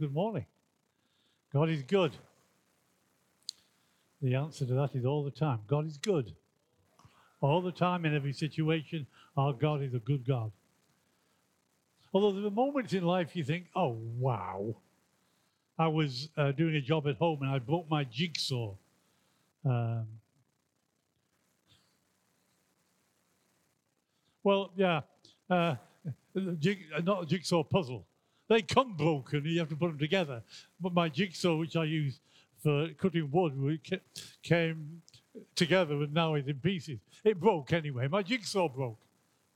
Good morning. God is good. The answer to that is all the time. God is good. All the time in every situation, our God is a good God. Although there are moments in life you think, oh, wow. I was uh, doing a job at home and I broke my jigsaw. Um, well, yeah, uh, jig, not a jigsaw puzzle. They come broken, you have to put them together. But my jigsaw, which I use for cutting wood, came together and now it's in pieces. It broke anyway. My jigsaw broke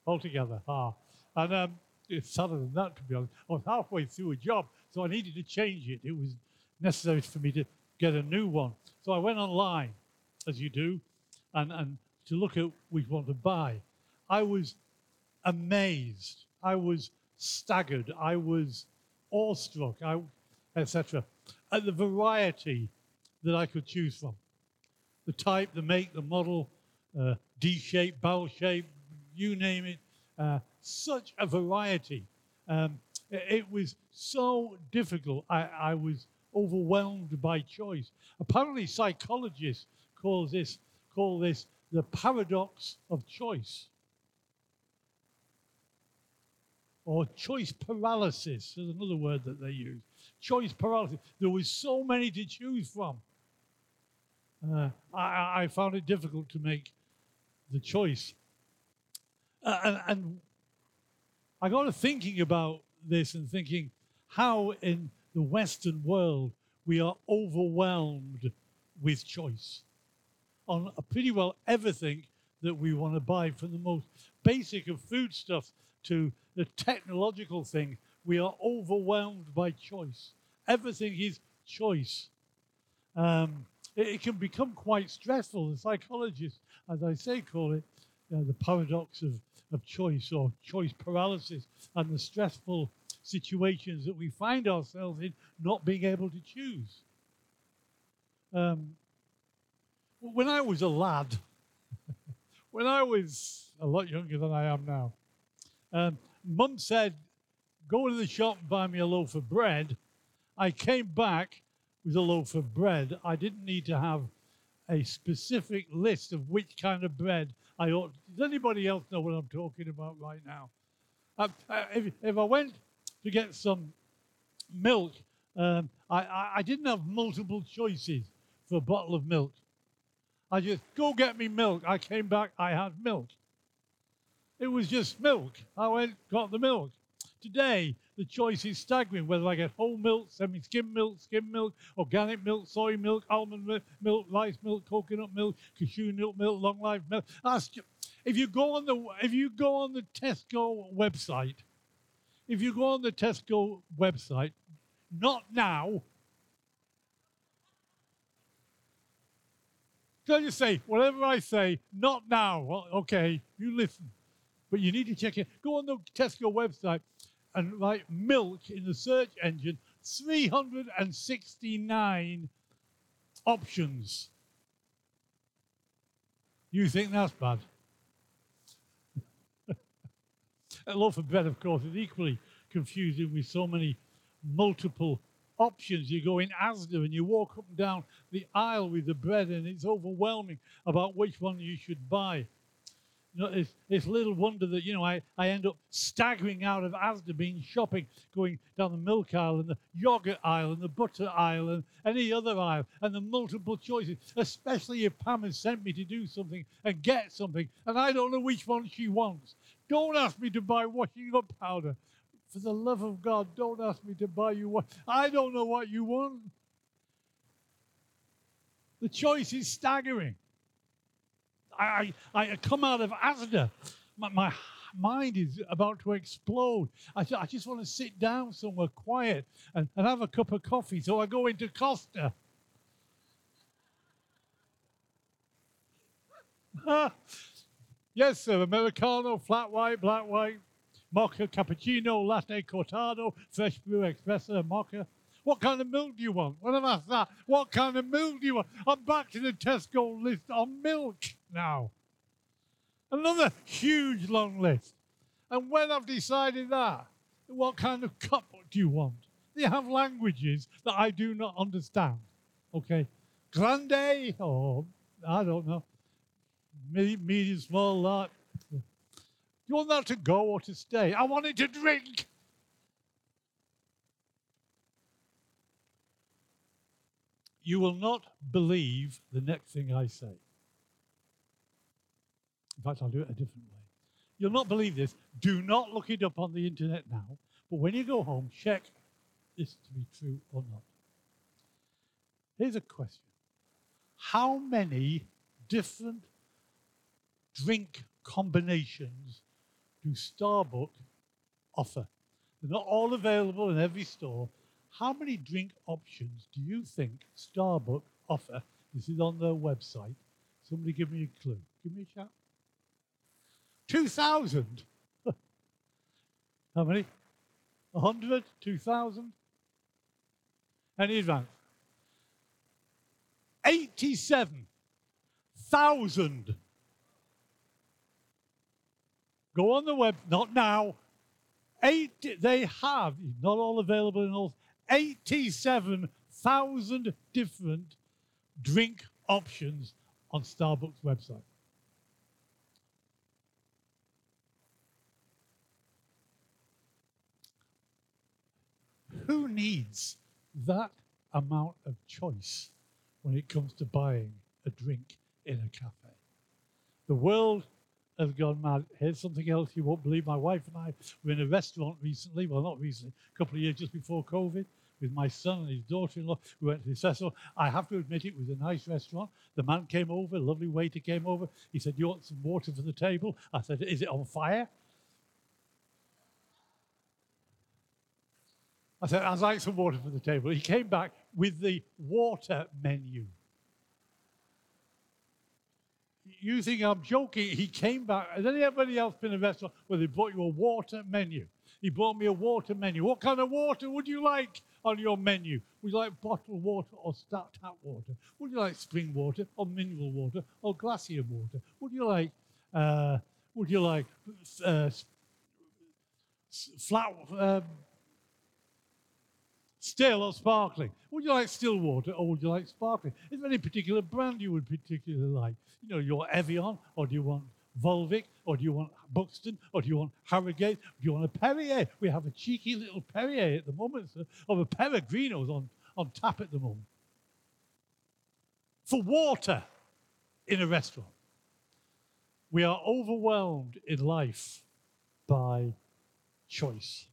altogether. Ah. And um, it's sadder than that, to be honest. I was halfway through a job, so I needed to change it. It was necessary for me to get a new one. So I went online, as you do, and, and to look at which one to buy. I was amazed. I was staggered. I was awestruck, I etc. At the variety that I could choose from. The type, the make, the model, uh, D shape, barrel shape, you name it. Uh, such a variety. Um, it was so difficult. I, I, was overwhelmed by choice. Apparently, psychologists call this call this the paradox of choice, or choice paralysis. Is another word that they use. Choice paralysis. There was so many to choose from. Uh, I, I, found it difficult to make the choice. Uh, and, and I got to thinking about this and thinking how in the Western world we are overwhelmed with choice on pretty well everything that we want to buy, from the most basic of foodstuffs to the technological thing. We are overwhelmed by choice. Everything is choice. Um, it, it, can become quite stressful. The psychologists, as I say, call it uh, the paradox of of choice or choice paralysis and the stressful situations that we find ourselves in not being able to choose. Um, when I was a lad, when I was a lot younger than I am now, um, Mum said, Go to the shop and buy me a loaf of bread. I came back with a loaf of bread. I didn't need to have a specific list of which kind of bread I ought. Does anybody else know what I'm talking about right now? Uh, uh, if, if, I went to get some milk, um, I, I, I didn't have multiple choices for a bottle of milk. I just go get me milk. I came back, I had milk. It was just milk. I went, got the milk. Today, the choice is staggering whether I get whole milk, semi skim milk, skim milk, organic milk, soy milk, almond milk, rice milk, coconut milk, cashew milk, milk, long life milk. Ask if you go on the if you go on the Tesco website, if you go on the Tesco website, not now. I just say, whatever I say, not now. Well, okay, you listen. But you need to check it. Go on the Tesco website and write milk in the search engine 369 options. You think that's bad? a loaf of bread, of course, is equally confusing with so many multiple options. You go in Asda and you walk up and down the aisle with the bread, and it's overwhelming about which one you should buy you know, it's, it's little wonder that, you know, I, I end up staggering out of Asda being shopping, going down the milk aisle and the yogurt aisle and the butter aisle and any other aisle and the multiple choices, especially if Pam has sent me to do something and get something and I don't know which one she wants. Don't ask me to buy washing up powder. For the love of God, don't ask me to buy you what. I don't know what you want. The choice is staggering. I, I come out of Asda. My, my mind is about to explode. I, I just want to sit down somewhere quiet and, and have a cup of coffee. So I go into Costa. yes, sir. Americano, flat white, black white, mocha, cappuccino, latte, cortado, fresh brew, espresso, mocha. What kind of milk do you want? What I that? What kind of milk do you want? I'm back to the Tesco list on milk now. Another huge long list. And when I've decided that, what kind of cup do you want? They have languages that I do not understand. Okay? Grande, or I don't know, medium, small, large. You want that to go or to stay? I want it to drink. You will not believe the next thing I say. In fact, I'll do it a different way. You'll not believe this. Do not look it up on the internet now. But when you go home, check this to be true or not. Here's a question How many different drink combinations do Starbucks offer? They're not all available in every store. How many drink options do you think Starbucks offer? This is on their website. Somebody give me a clue. Give me a shout. 2,000. How many? 100? 2,000? Any advance? 87,000. Go on the web, not now. Eight, they have, not all available in all, 87,000 different drink options on Starbucks website. Who needs that amount of choice when it comes to buying a drink in a cafe? The world has gone mad. Here's something else you won't believe. My wife and I were in a restaurant recently, well, not recently, a couple of years just before COVID, with my son and his daughter in law. We went to this restaurant. I have to admit, it was a nice restaurant. The man came over, lovely waiter came over. He said, You want some water for the table? I said, Is it on fire? I said, I'd like some water for the table. He came back with the water menu. You think I'm joking? He came back. Has anybody else been in a restaurant where they brought you a water menu? He brought me a water menu. What kind of water would you like on your menu? Would you like bottled water or tap water? Would you like spring water or mineral water or glacier water? Would you like uh, would you like uh, flat uh, still or sparkling? Would you like still water or would you like sparkling? Is there any particular brand you would particularly like? You know, your Evian, or do you want Volvic, or do you want Buxton, or do you want Harrogate? Do you want a Perrier? We have a cheeky little Perrier at the moment, sir, of a Pellegrino's on, on tap at the moment. For water in a restaurant. We are overwhelmed in life by choice.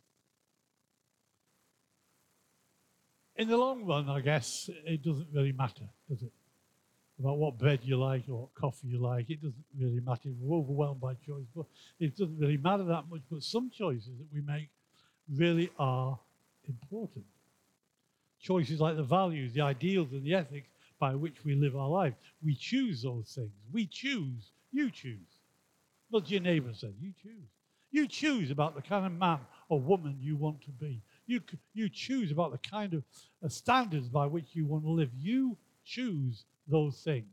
In the long run, I guess it doesn't really matter, does it? About what bread you like or what coffee you like, it doesn't really matter. We're overwhelmed by choice, but it doesn't really matter that much. But some choices that we make really are important. Choices like the values, the ideals, and the ethics by which we live our life. We choose those things. We choose. You choose. What your neighbor said? You choose. You choose about the kind of man or woman you want to be. You, you choose about the kind of uh, standards by which you want to live. You choose those things.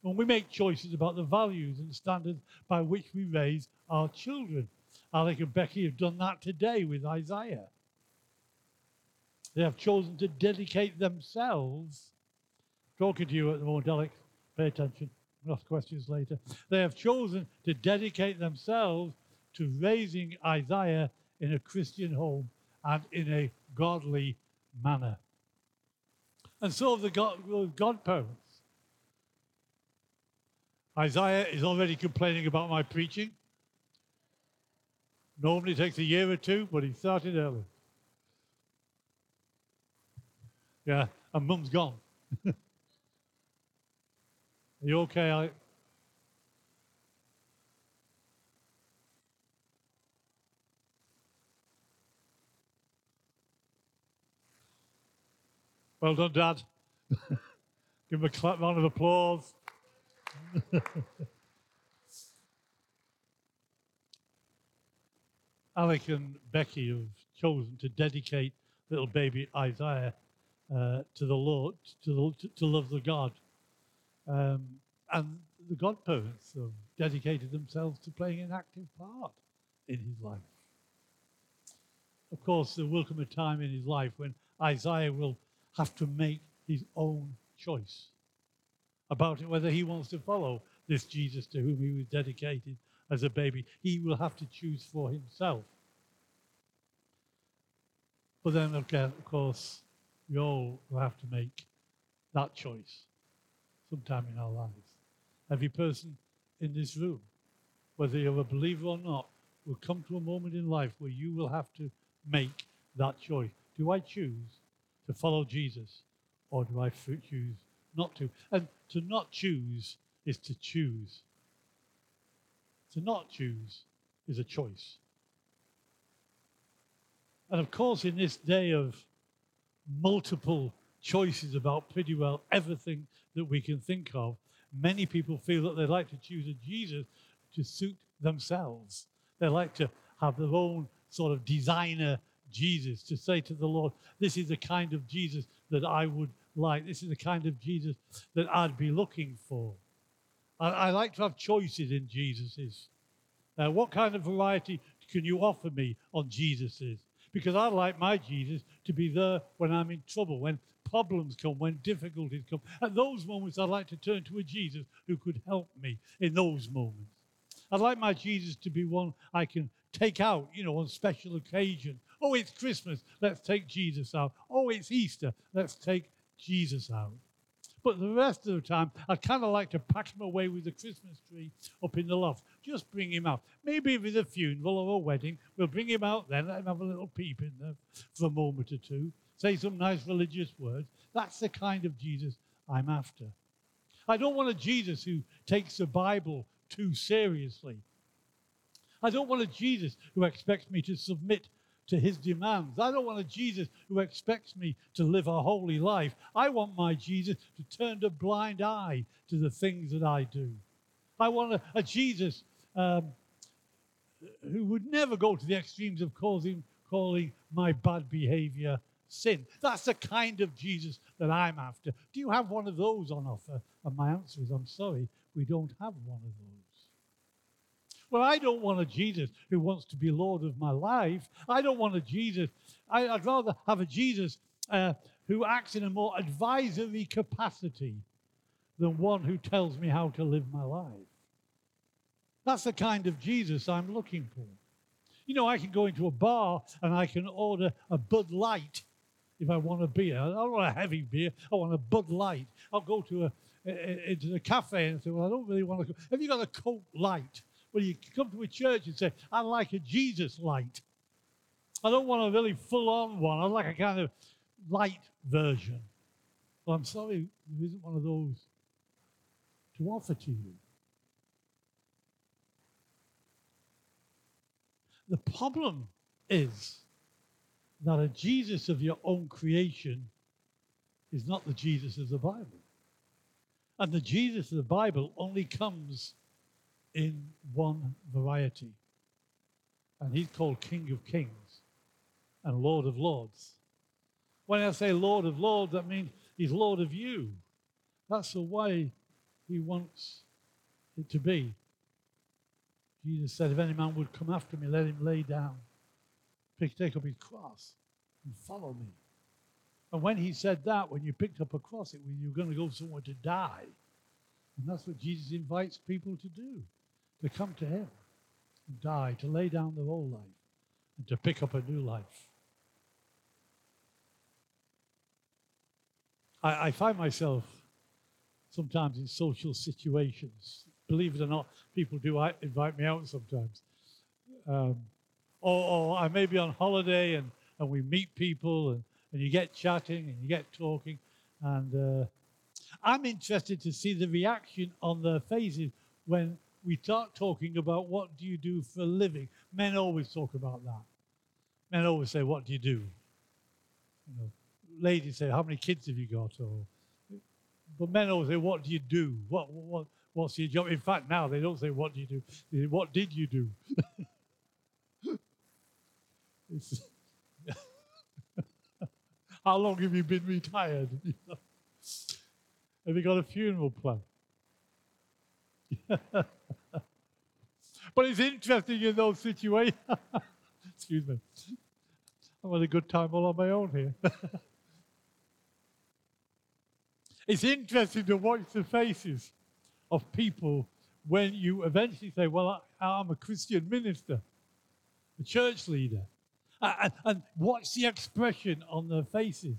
When we make choices about the values and standards by which we raise our children, Alec and Becky have done that today with Isaiah. They have chosen to dedicate themselves. Talking to you at the moment, Alec, pay attention. Ask questions later. They have chosen to dedicate themselves to raising Isaiah in a Christian home and in a godly manner. And so the God, godparents. Isaiah is already complaining about my preaching. Normally takes a year or two, but he started early. Yeah, and mum's gone. Are you okay? Well done, Dad. Give him a clap round of applause. Alec and Becky have chosen to dedicate little baby Isaiah uh, to the Lord, to, the, to love the God. Um, and the godparents have dedicated themselves to playing an active part in his life. of course, there will come a time in his life when Isaiah will have to make his own choice about it, whether he wants to follow this Jesus to whom he was dedicated as a baby. He will have to choose for himself. But then, of course, we all will have to make that choice sometime in our lives. Every person in this room, whether you're a believer or not, will come to a moment in life where you will have to make that choice. Do I choose to follow Jesus or do I choose not to? And to not choose is to choose. To not choose is a choice. And of course, in this day of multiple choices about pretty well everything that we can think of, many people feel that they like to choose a Jesus to suit themselves. They like to have their own sort of designer Jesus, to say to the Lord, This is the kind of Jesus that I would like. This is the kind of Jesus that I'd be looking for. I, I like to have choices in Jesus's. Uh, what kind of variety can you offer me on Jesus's? Because I like my Jesus to be there when I'm in trouble, when problems come, when difficulties come. At those moments, I'd like to turn to a Jesus who could help me in those moments. I'd like my Jesus to be one I can take out, you know, on special occasion. Oh, it's Christmas, let's take Jesus out. Oh, it's Easter, let's take Jesus out. But the rest of the time, I'd kind of like to pack him away with the Christmas tree up in the loft. Just bring him out. Maybe if it's a funeral or a wedding, we'll bring him out then, let him have a little peep in there for a moment or two, say some nice religious words. That's the kind of Jesus I'm after. I don't want a Jesus who takes the Bible too seriously. I don't want a Jesus who expects me to submit to his demands. I don't want a Jesus who expects me to live a holy life. I want my Jesus to turn a blind eye to the things that I do. I want a, a Jesus um, who would never go to the extremes of causing, calling my bad behavior sin. That's the kind of Jesus that I'm after. Do you have one of those on offer? And my answer is I'm sorry, we don't have one of those. Well, I don't want a Jesus who wants to be Lord of my life. I don't want a Jesus. I, would rather have a Jesus uh, who acts in a more advisory capacity than one who tells me how to live my life. That's the kind of Jesus I'm looking for. You know, I can go into a bar and I can order a Bud Light if I want a beer. I don't want a heavy beer. I want a Bud Light. I'll go to a, into the cafe and say, well, I don't really want to. Have you got a Coke Light? Well, you come to a church and say, I like a Jesus light. I don't want a really full on one. I like a kind of light version. Well, I'm sorry, there isn't one of those to offer to you. The problem is that a Jesus of your own creation is not the Jesus of the Bible. And the Jesus of the Bible only comes in one variety. And he's called King of Kings and Lord of Lords. When I say Lord of Lords, that means he's Lord of you. That's the way he wants it to be. Jesus said, If any man would come after me, let him lay down, pick, take up his cross, and follow me. And when he said that, when you picked up a cross, it was you were going to go somewhere to die. And that's what Jesus invites people to do to come to Him and die, to lay down their old life and to pick up a new life. I, I find myself sometimes in social situations. Believe it or not, people do invite me out sometimes. Um, or, or, I may be on holiday and, and we meet people and, and you get chatting and you get talking. And uh, I'm interested to see the reaction on their faces when we start talking about what do you do for a living. Men always talk about that. Men always say, "What do you do?" You know, ladies say, "How many kids have you got?" Or, but men always say, "What do you do? What what what's your job?" In fact, now they don't say, "What do you do?" They say, "What did you do?" How long have you been retired? have you got a funeral plan? but it's interesting in those situations. Excuse me. I'm having a good time all on my own here. it's interesting to watch the faces of people when you eventually say, Well, I, am a Christian minister, a church leader. And, and watch the expression on their faces.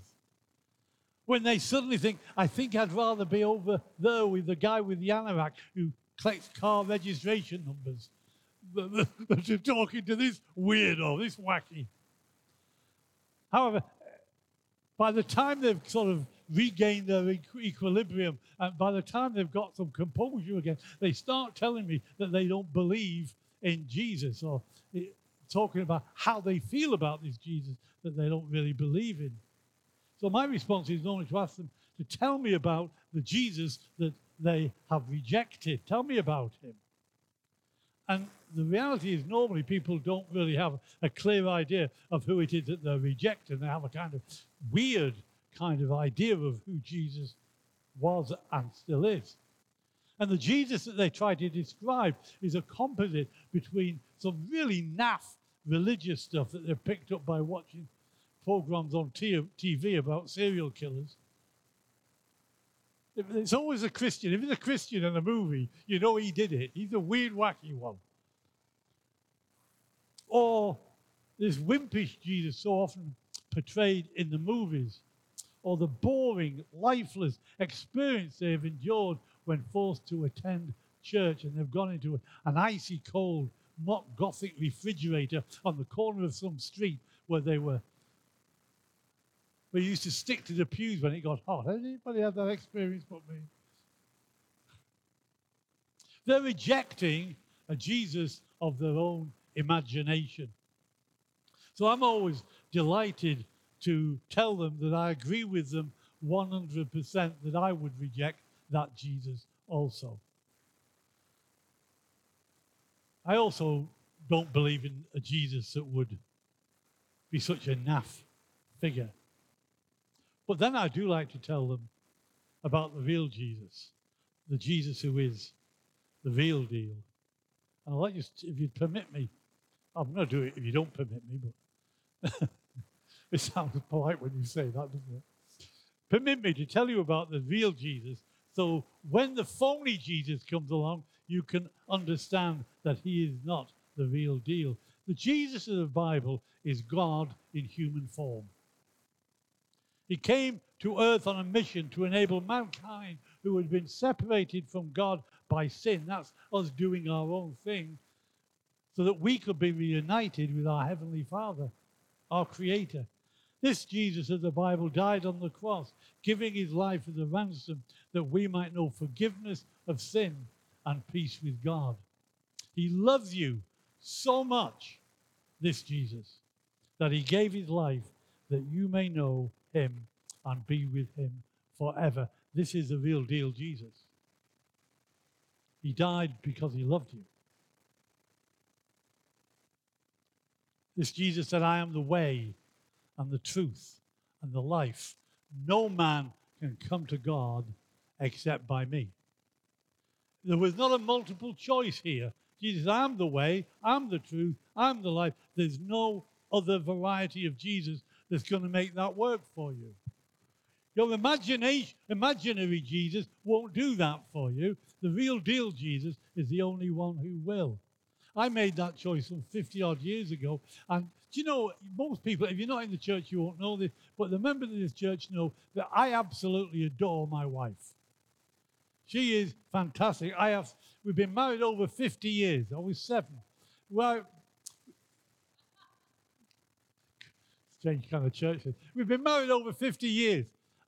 When they suddenly think, I think I'd rather be over there with the guy with the anorak who collects car registration numbers You're talking to this weirdo, this wacky. However, by the time they've sort of regained their equilibrium, and by the time they've got some composure again, they start telling me that they don't believe in Jesus or talking about how they feel about this Jesus that they don't really believe in. So my response is normally to ask them to tell me about the Jesus that they have rejected. Tell me about him. And the reality is, normally people don't really have a clear idea of who it is that they're rejecting. They have a kind of weird kind of idea of who Jesus was and still is. And the Jesus that they try to describe is a composite between some really naff religious stuff that they've picked up by watching programs on TV about serial killers. It's always a Christian. If it's a Christian in a movie, you know he did it. He's a weird, wacky one. Or this wimpish Jesus so often portrayed in the movies, or the boring, lifeless experience they've endured when forced to attend church and they've gone into an icy cold mock gothic refrigerator on the corner of some street where they were you used to stick to the pews when it got hot. Has anybody had that experience but me? They're rejecting a Jesus of their own imagination. So I'm always delighted to tell them that I agree with them 100% that I would reject that Jesus also. I also don't believe in a Jesus that would be such a naff figure. But then I do like to tell them about the real Jesus, the Jesus who is the real deal. And I'll let you, if you'd permit me, I'm going to do it if you don't permit me, but it sounds polite when you say that, doesn't it? Permit me to tell you about the real Jesus. So when the phony Jesus comes along, you can understand that he is not the real deal. The Jesus of the Bible is God in human form. He came to earth on a mission to enable mankind who had been separated from God by sin, that's us doing our own thing, so that we could be reunited with our Heavenly Father, our Creator. This Jesus of the Bible died on the cross, giving his life as a ransom that we might know forgiveness of sin and peace with God. He loves you so much, this Jesus, that he gave his life that you may know him and be with him forever. This is the real deal, Jesus. He died because he loved you. This Jesus said, I am the way and the truth and the life. No man can come to God except by me. There was not a multiple choice here. Jesus, I'm the way, I'm the truth, I'm the life. There's no other variety of Jesus that's going to make that work for you. Your imagination, imaginary Jesus won't do that for you. The real deal Jesus is the only one who will. I made that choice some 50 odd years ago. And do you know, most people, if you're not in the church, you won't know this, but the members of this church know that I absolutely adore my wife. She is fantastic. I have, we've been married over 50 years. I was seven. Well, strange kind of church. We've been married over 50 years.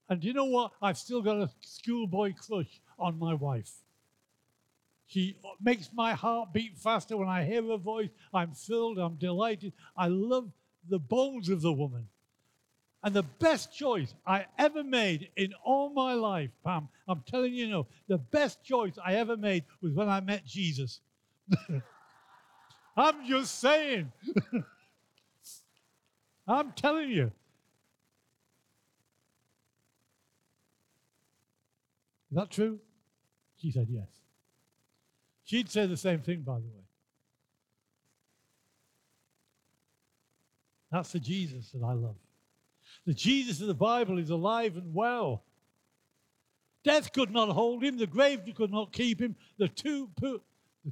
And you know what? I've still got a schoolboy crush on my wife. She makes my heart beat faster when I hear her voice. I'm filled, I'm delighted. I love the bones of the woman. And the best choice I ever made in all my life, Pam, I'm telling you, know, the best choice I ever made was when I met Jesus. I'm just saying. I'm telling you. Is that true? She said yes. She'd say the same thing, by the way. That's the Jesus that I love. The Jesus of the Bible is alive and well. Death could not hold him, the grave could not keep him, the tomb, the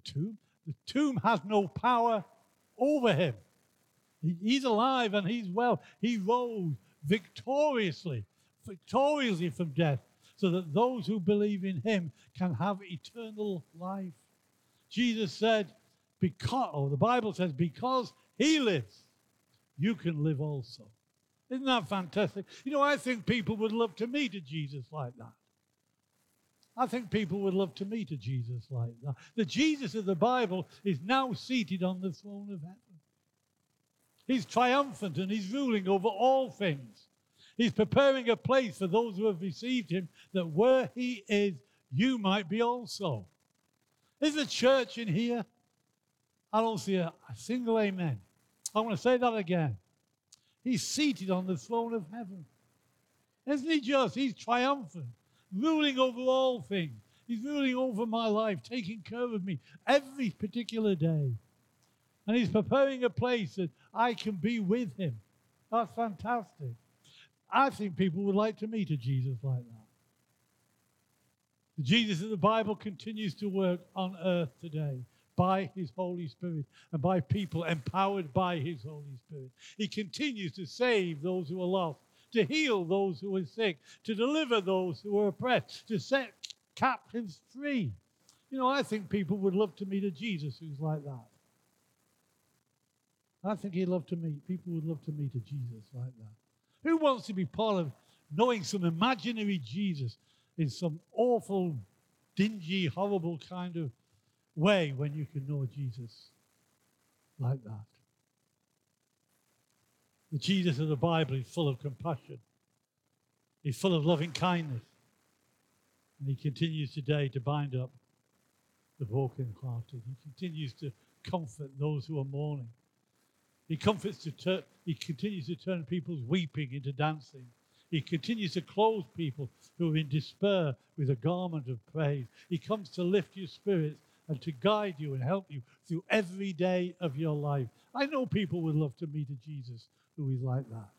tomb, the tomb has no power over him. He's alive and he's well. He rose victoriously, victoriously from death, so that those who believe in him can have eternal life. Jesus said, because, or oh, the Bible says, because he lives, you can live also. Isn't that fantastic? You know, I think people would love to meet a Jesus like that. I think people would love to meet a Jesus like that. The Jesus of the Bible is now seated on the throne of heaven. He's triumphant and he's ruling over all things. He's preparing a place for those who have received him that where he is, you might be also. Is the church in here? I don't see a, a single amen. I want to say that again. He's seated on the throne of heaven. Isn't he just? He's triumphant, ruling over all things. He's ruling over my life, taking care of me every particular day. And he's preparing a place that I can be with him. That's fantastic. I think people would like to meet a Jesus like that. The Jesus of the Bible continues to work on earth today by his Holy Spirit and by people empowered by his Holy Spirit. He continues to save those who are lost, to heal those who are sick, to deliver those who are oppressed, to set captives free. You know, I think people would love to meet a Jesus who's like that. I think he'd love to meet, people would love to meet a Jesus like that. Who wants to be part of knowing some imaginary Jesus in some awful, dingy, horrible kind of way when you can know Jesus like that. The Jesus of the Bible is full of compassion. He's full of loving kindness. And he continues today to bind up the brokenhearted. He continues to comfort those who are mourning. He comforts to turn, he continues to turn people's weeping into dancing. He continues to clothe people who are in despair with a garment of praise. He comes to lift your spirits and to guide you and help you through every day of your life. I know people would love to meet a Jesus who is like that.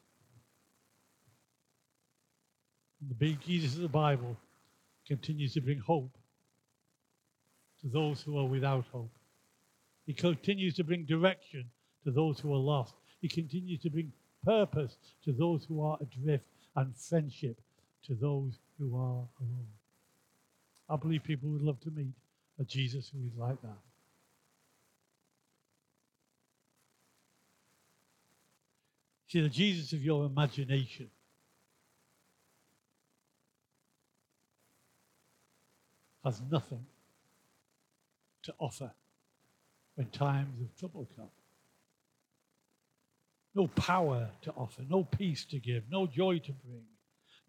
And the big Jesus of the Bible continues to bring hope to those who are without hope. He continues to bring direction to those who are lost. He continues to bring purpose to those who are adrift and friendship to those who are alone. I believe people would love to meet a Jesus who is like that. See, the Jesus of your imagination has nothing to offer when times of trouble come. No power to offer, no peace to give, no joy to bring,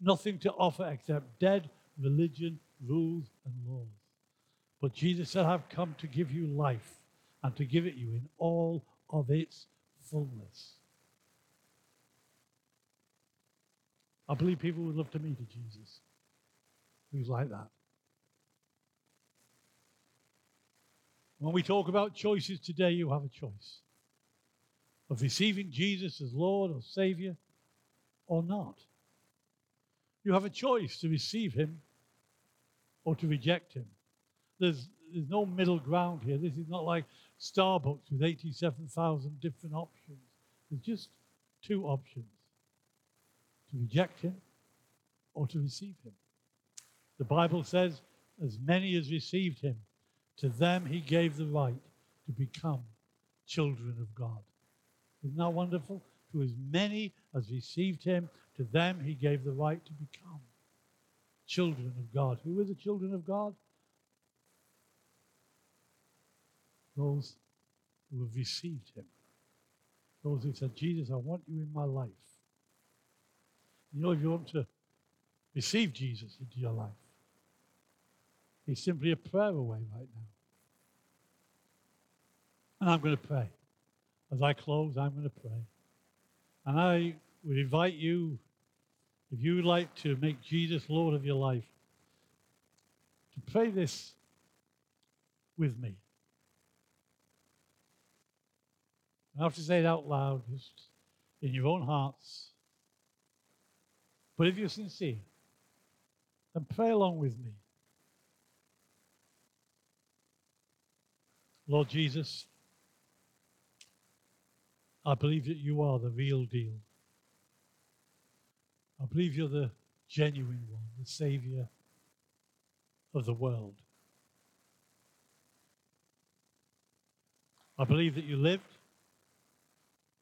nothing to offer except dead religion, rules, and laws. But Jesus said, I've come to give you life and to give it you in all of its fullness. I believe people would love to meet a Jesus who's like that. When we talk about choices today, you have a choice of receiving Jesus as Lord or Savior or not. You have a choice to receive Him or to reject Him there's there's no middle ground here. This is not like Starbucks with 87,000 different options. There's just two options to reject him or to receive him. The Bible says, as many as received him, to them he gave the right to become children of God. Isn't that wonderful? To as many as received him, to them he gave the right to become children of God. Who are the children of God? those who have received him. Those who said, Jesus, I want you in my life. You know, if you want to receive Jesus into your life, he's simply a prayer away right now. And I'm going to pray. As I close, I'm going to pray. And I would invite you, if you would like to make Jesus Lord of your life, to pray this with me. I have to say it out loud. Just in your own hearts. But if you're sincere, then pray along with me. Lord Jesus, I believe that you are the real deal. I believe you're the genuine one, the Savior of the world. I believe that you lived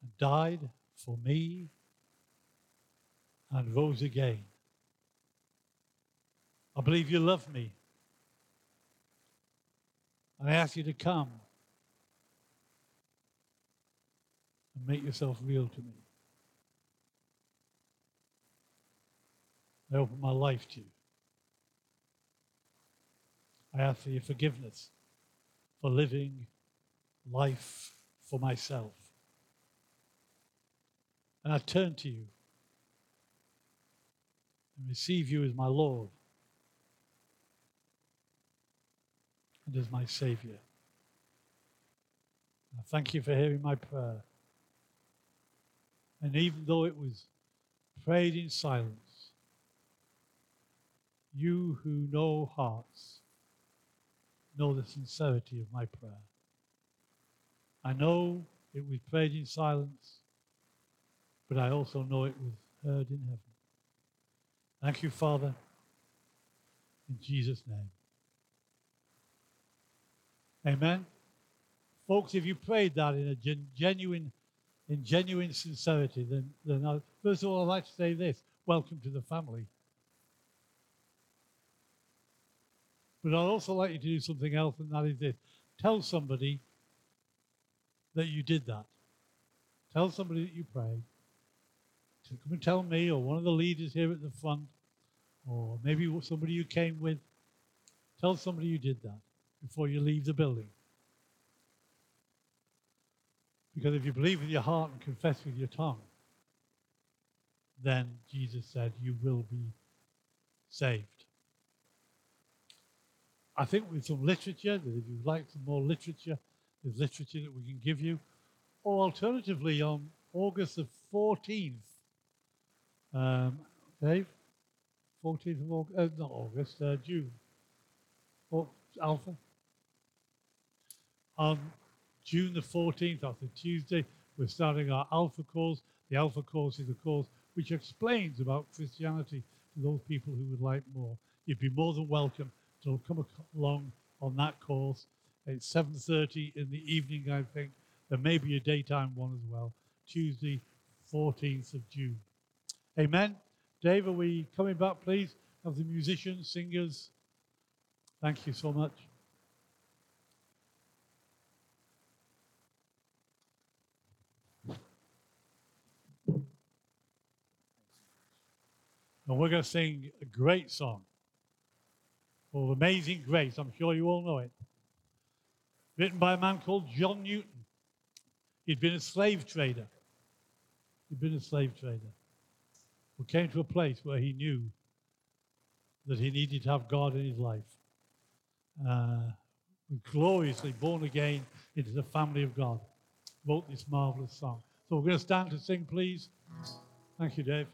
and died for me and rose again. I believe you love me. And I ask you to come and make yourself real to me. I open my life to you. I ask for your forgiveness for living life for myself. And I turn to you and receive you as my Lord and as my Savior. I thank you for hearing my prayer. And even though it was prayed in silence, you who know hearts know the sincerity of my prayer. I know it was prayed in silence, but I also know it was heard in heaven. Thank you, Father, in Jesus' name. Amen. Folks, if you prayed that in a gen- genuine, in genuine sincerity, then, I, first of all, I'd like to say this welcome to the family. But I'd also like you to do something else, and that is this tell somebody that you did that. Tell somebody that you prayed. Come and tell me, or one of the leaders here at the front, or maybe somebody you came with. Tell somebody you did that before you leave the building. Because if you believe with your heart and confess with your tongue, then Jesus said you will be saved. I think with some literature, that if you'd like some more literature, there's literature that we can give you. Or alternatively, on August the 14th, um, Dave, 14th of August, uh, not August, uh, June, or Alpha. On June the 14th, that's a Tuesday, we're starting our Alpha course. The Alpha course is a course which explains about Christianity to those people who would like more. You'd be more than welcome to come along on that course. It's 7.30 in the evening, I think. There may be a daytime one as well. Tuesday, 14th of June. Amen. Dave, are we coming back, please? Of the musicians, singers. Thank you so much. And we're going to sing a great song called Amazing Grace. I'm sure you all know it. Written by a man called John Newton. He'd been a slave trader. He'd been a slave trader who came to a place where he knew that he needed to have God in his life. Uh, gloriously born again into the family of God. Wrote this marvelous song. So we're going to stand to sing, please. Thank you, Dave.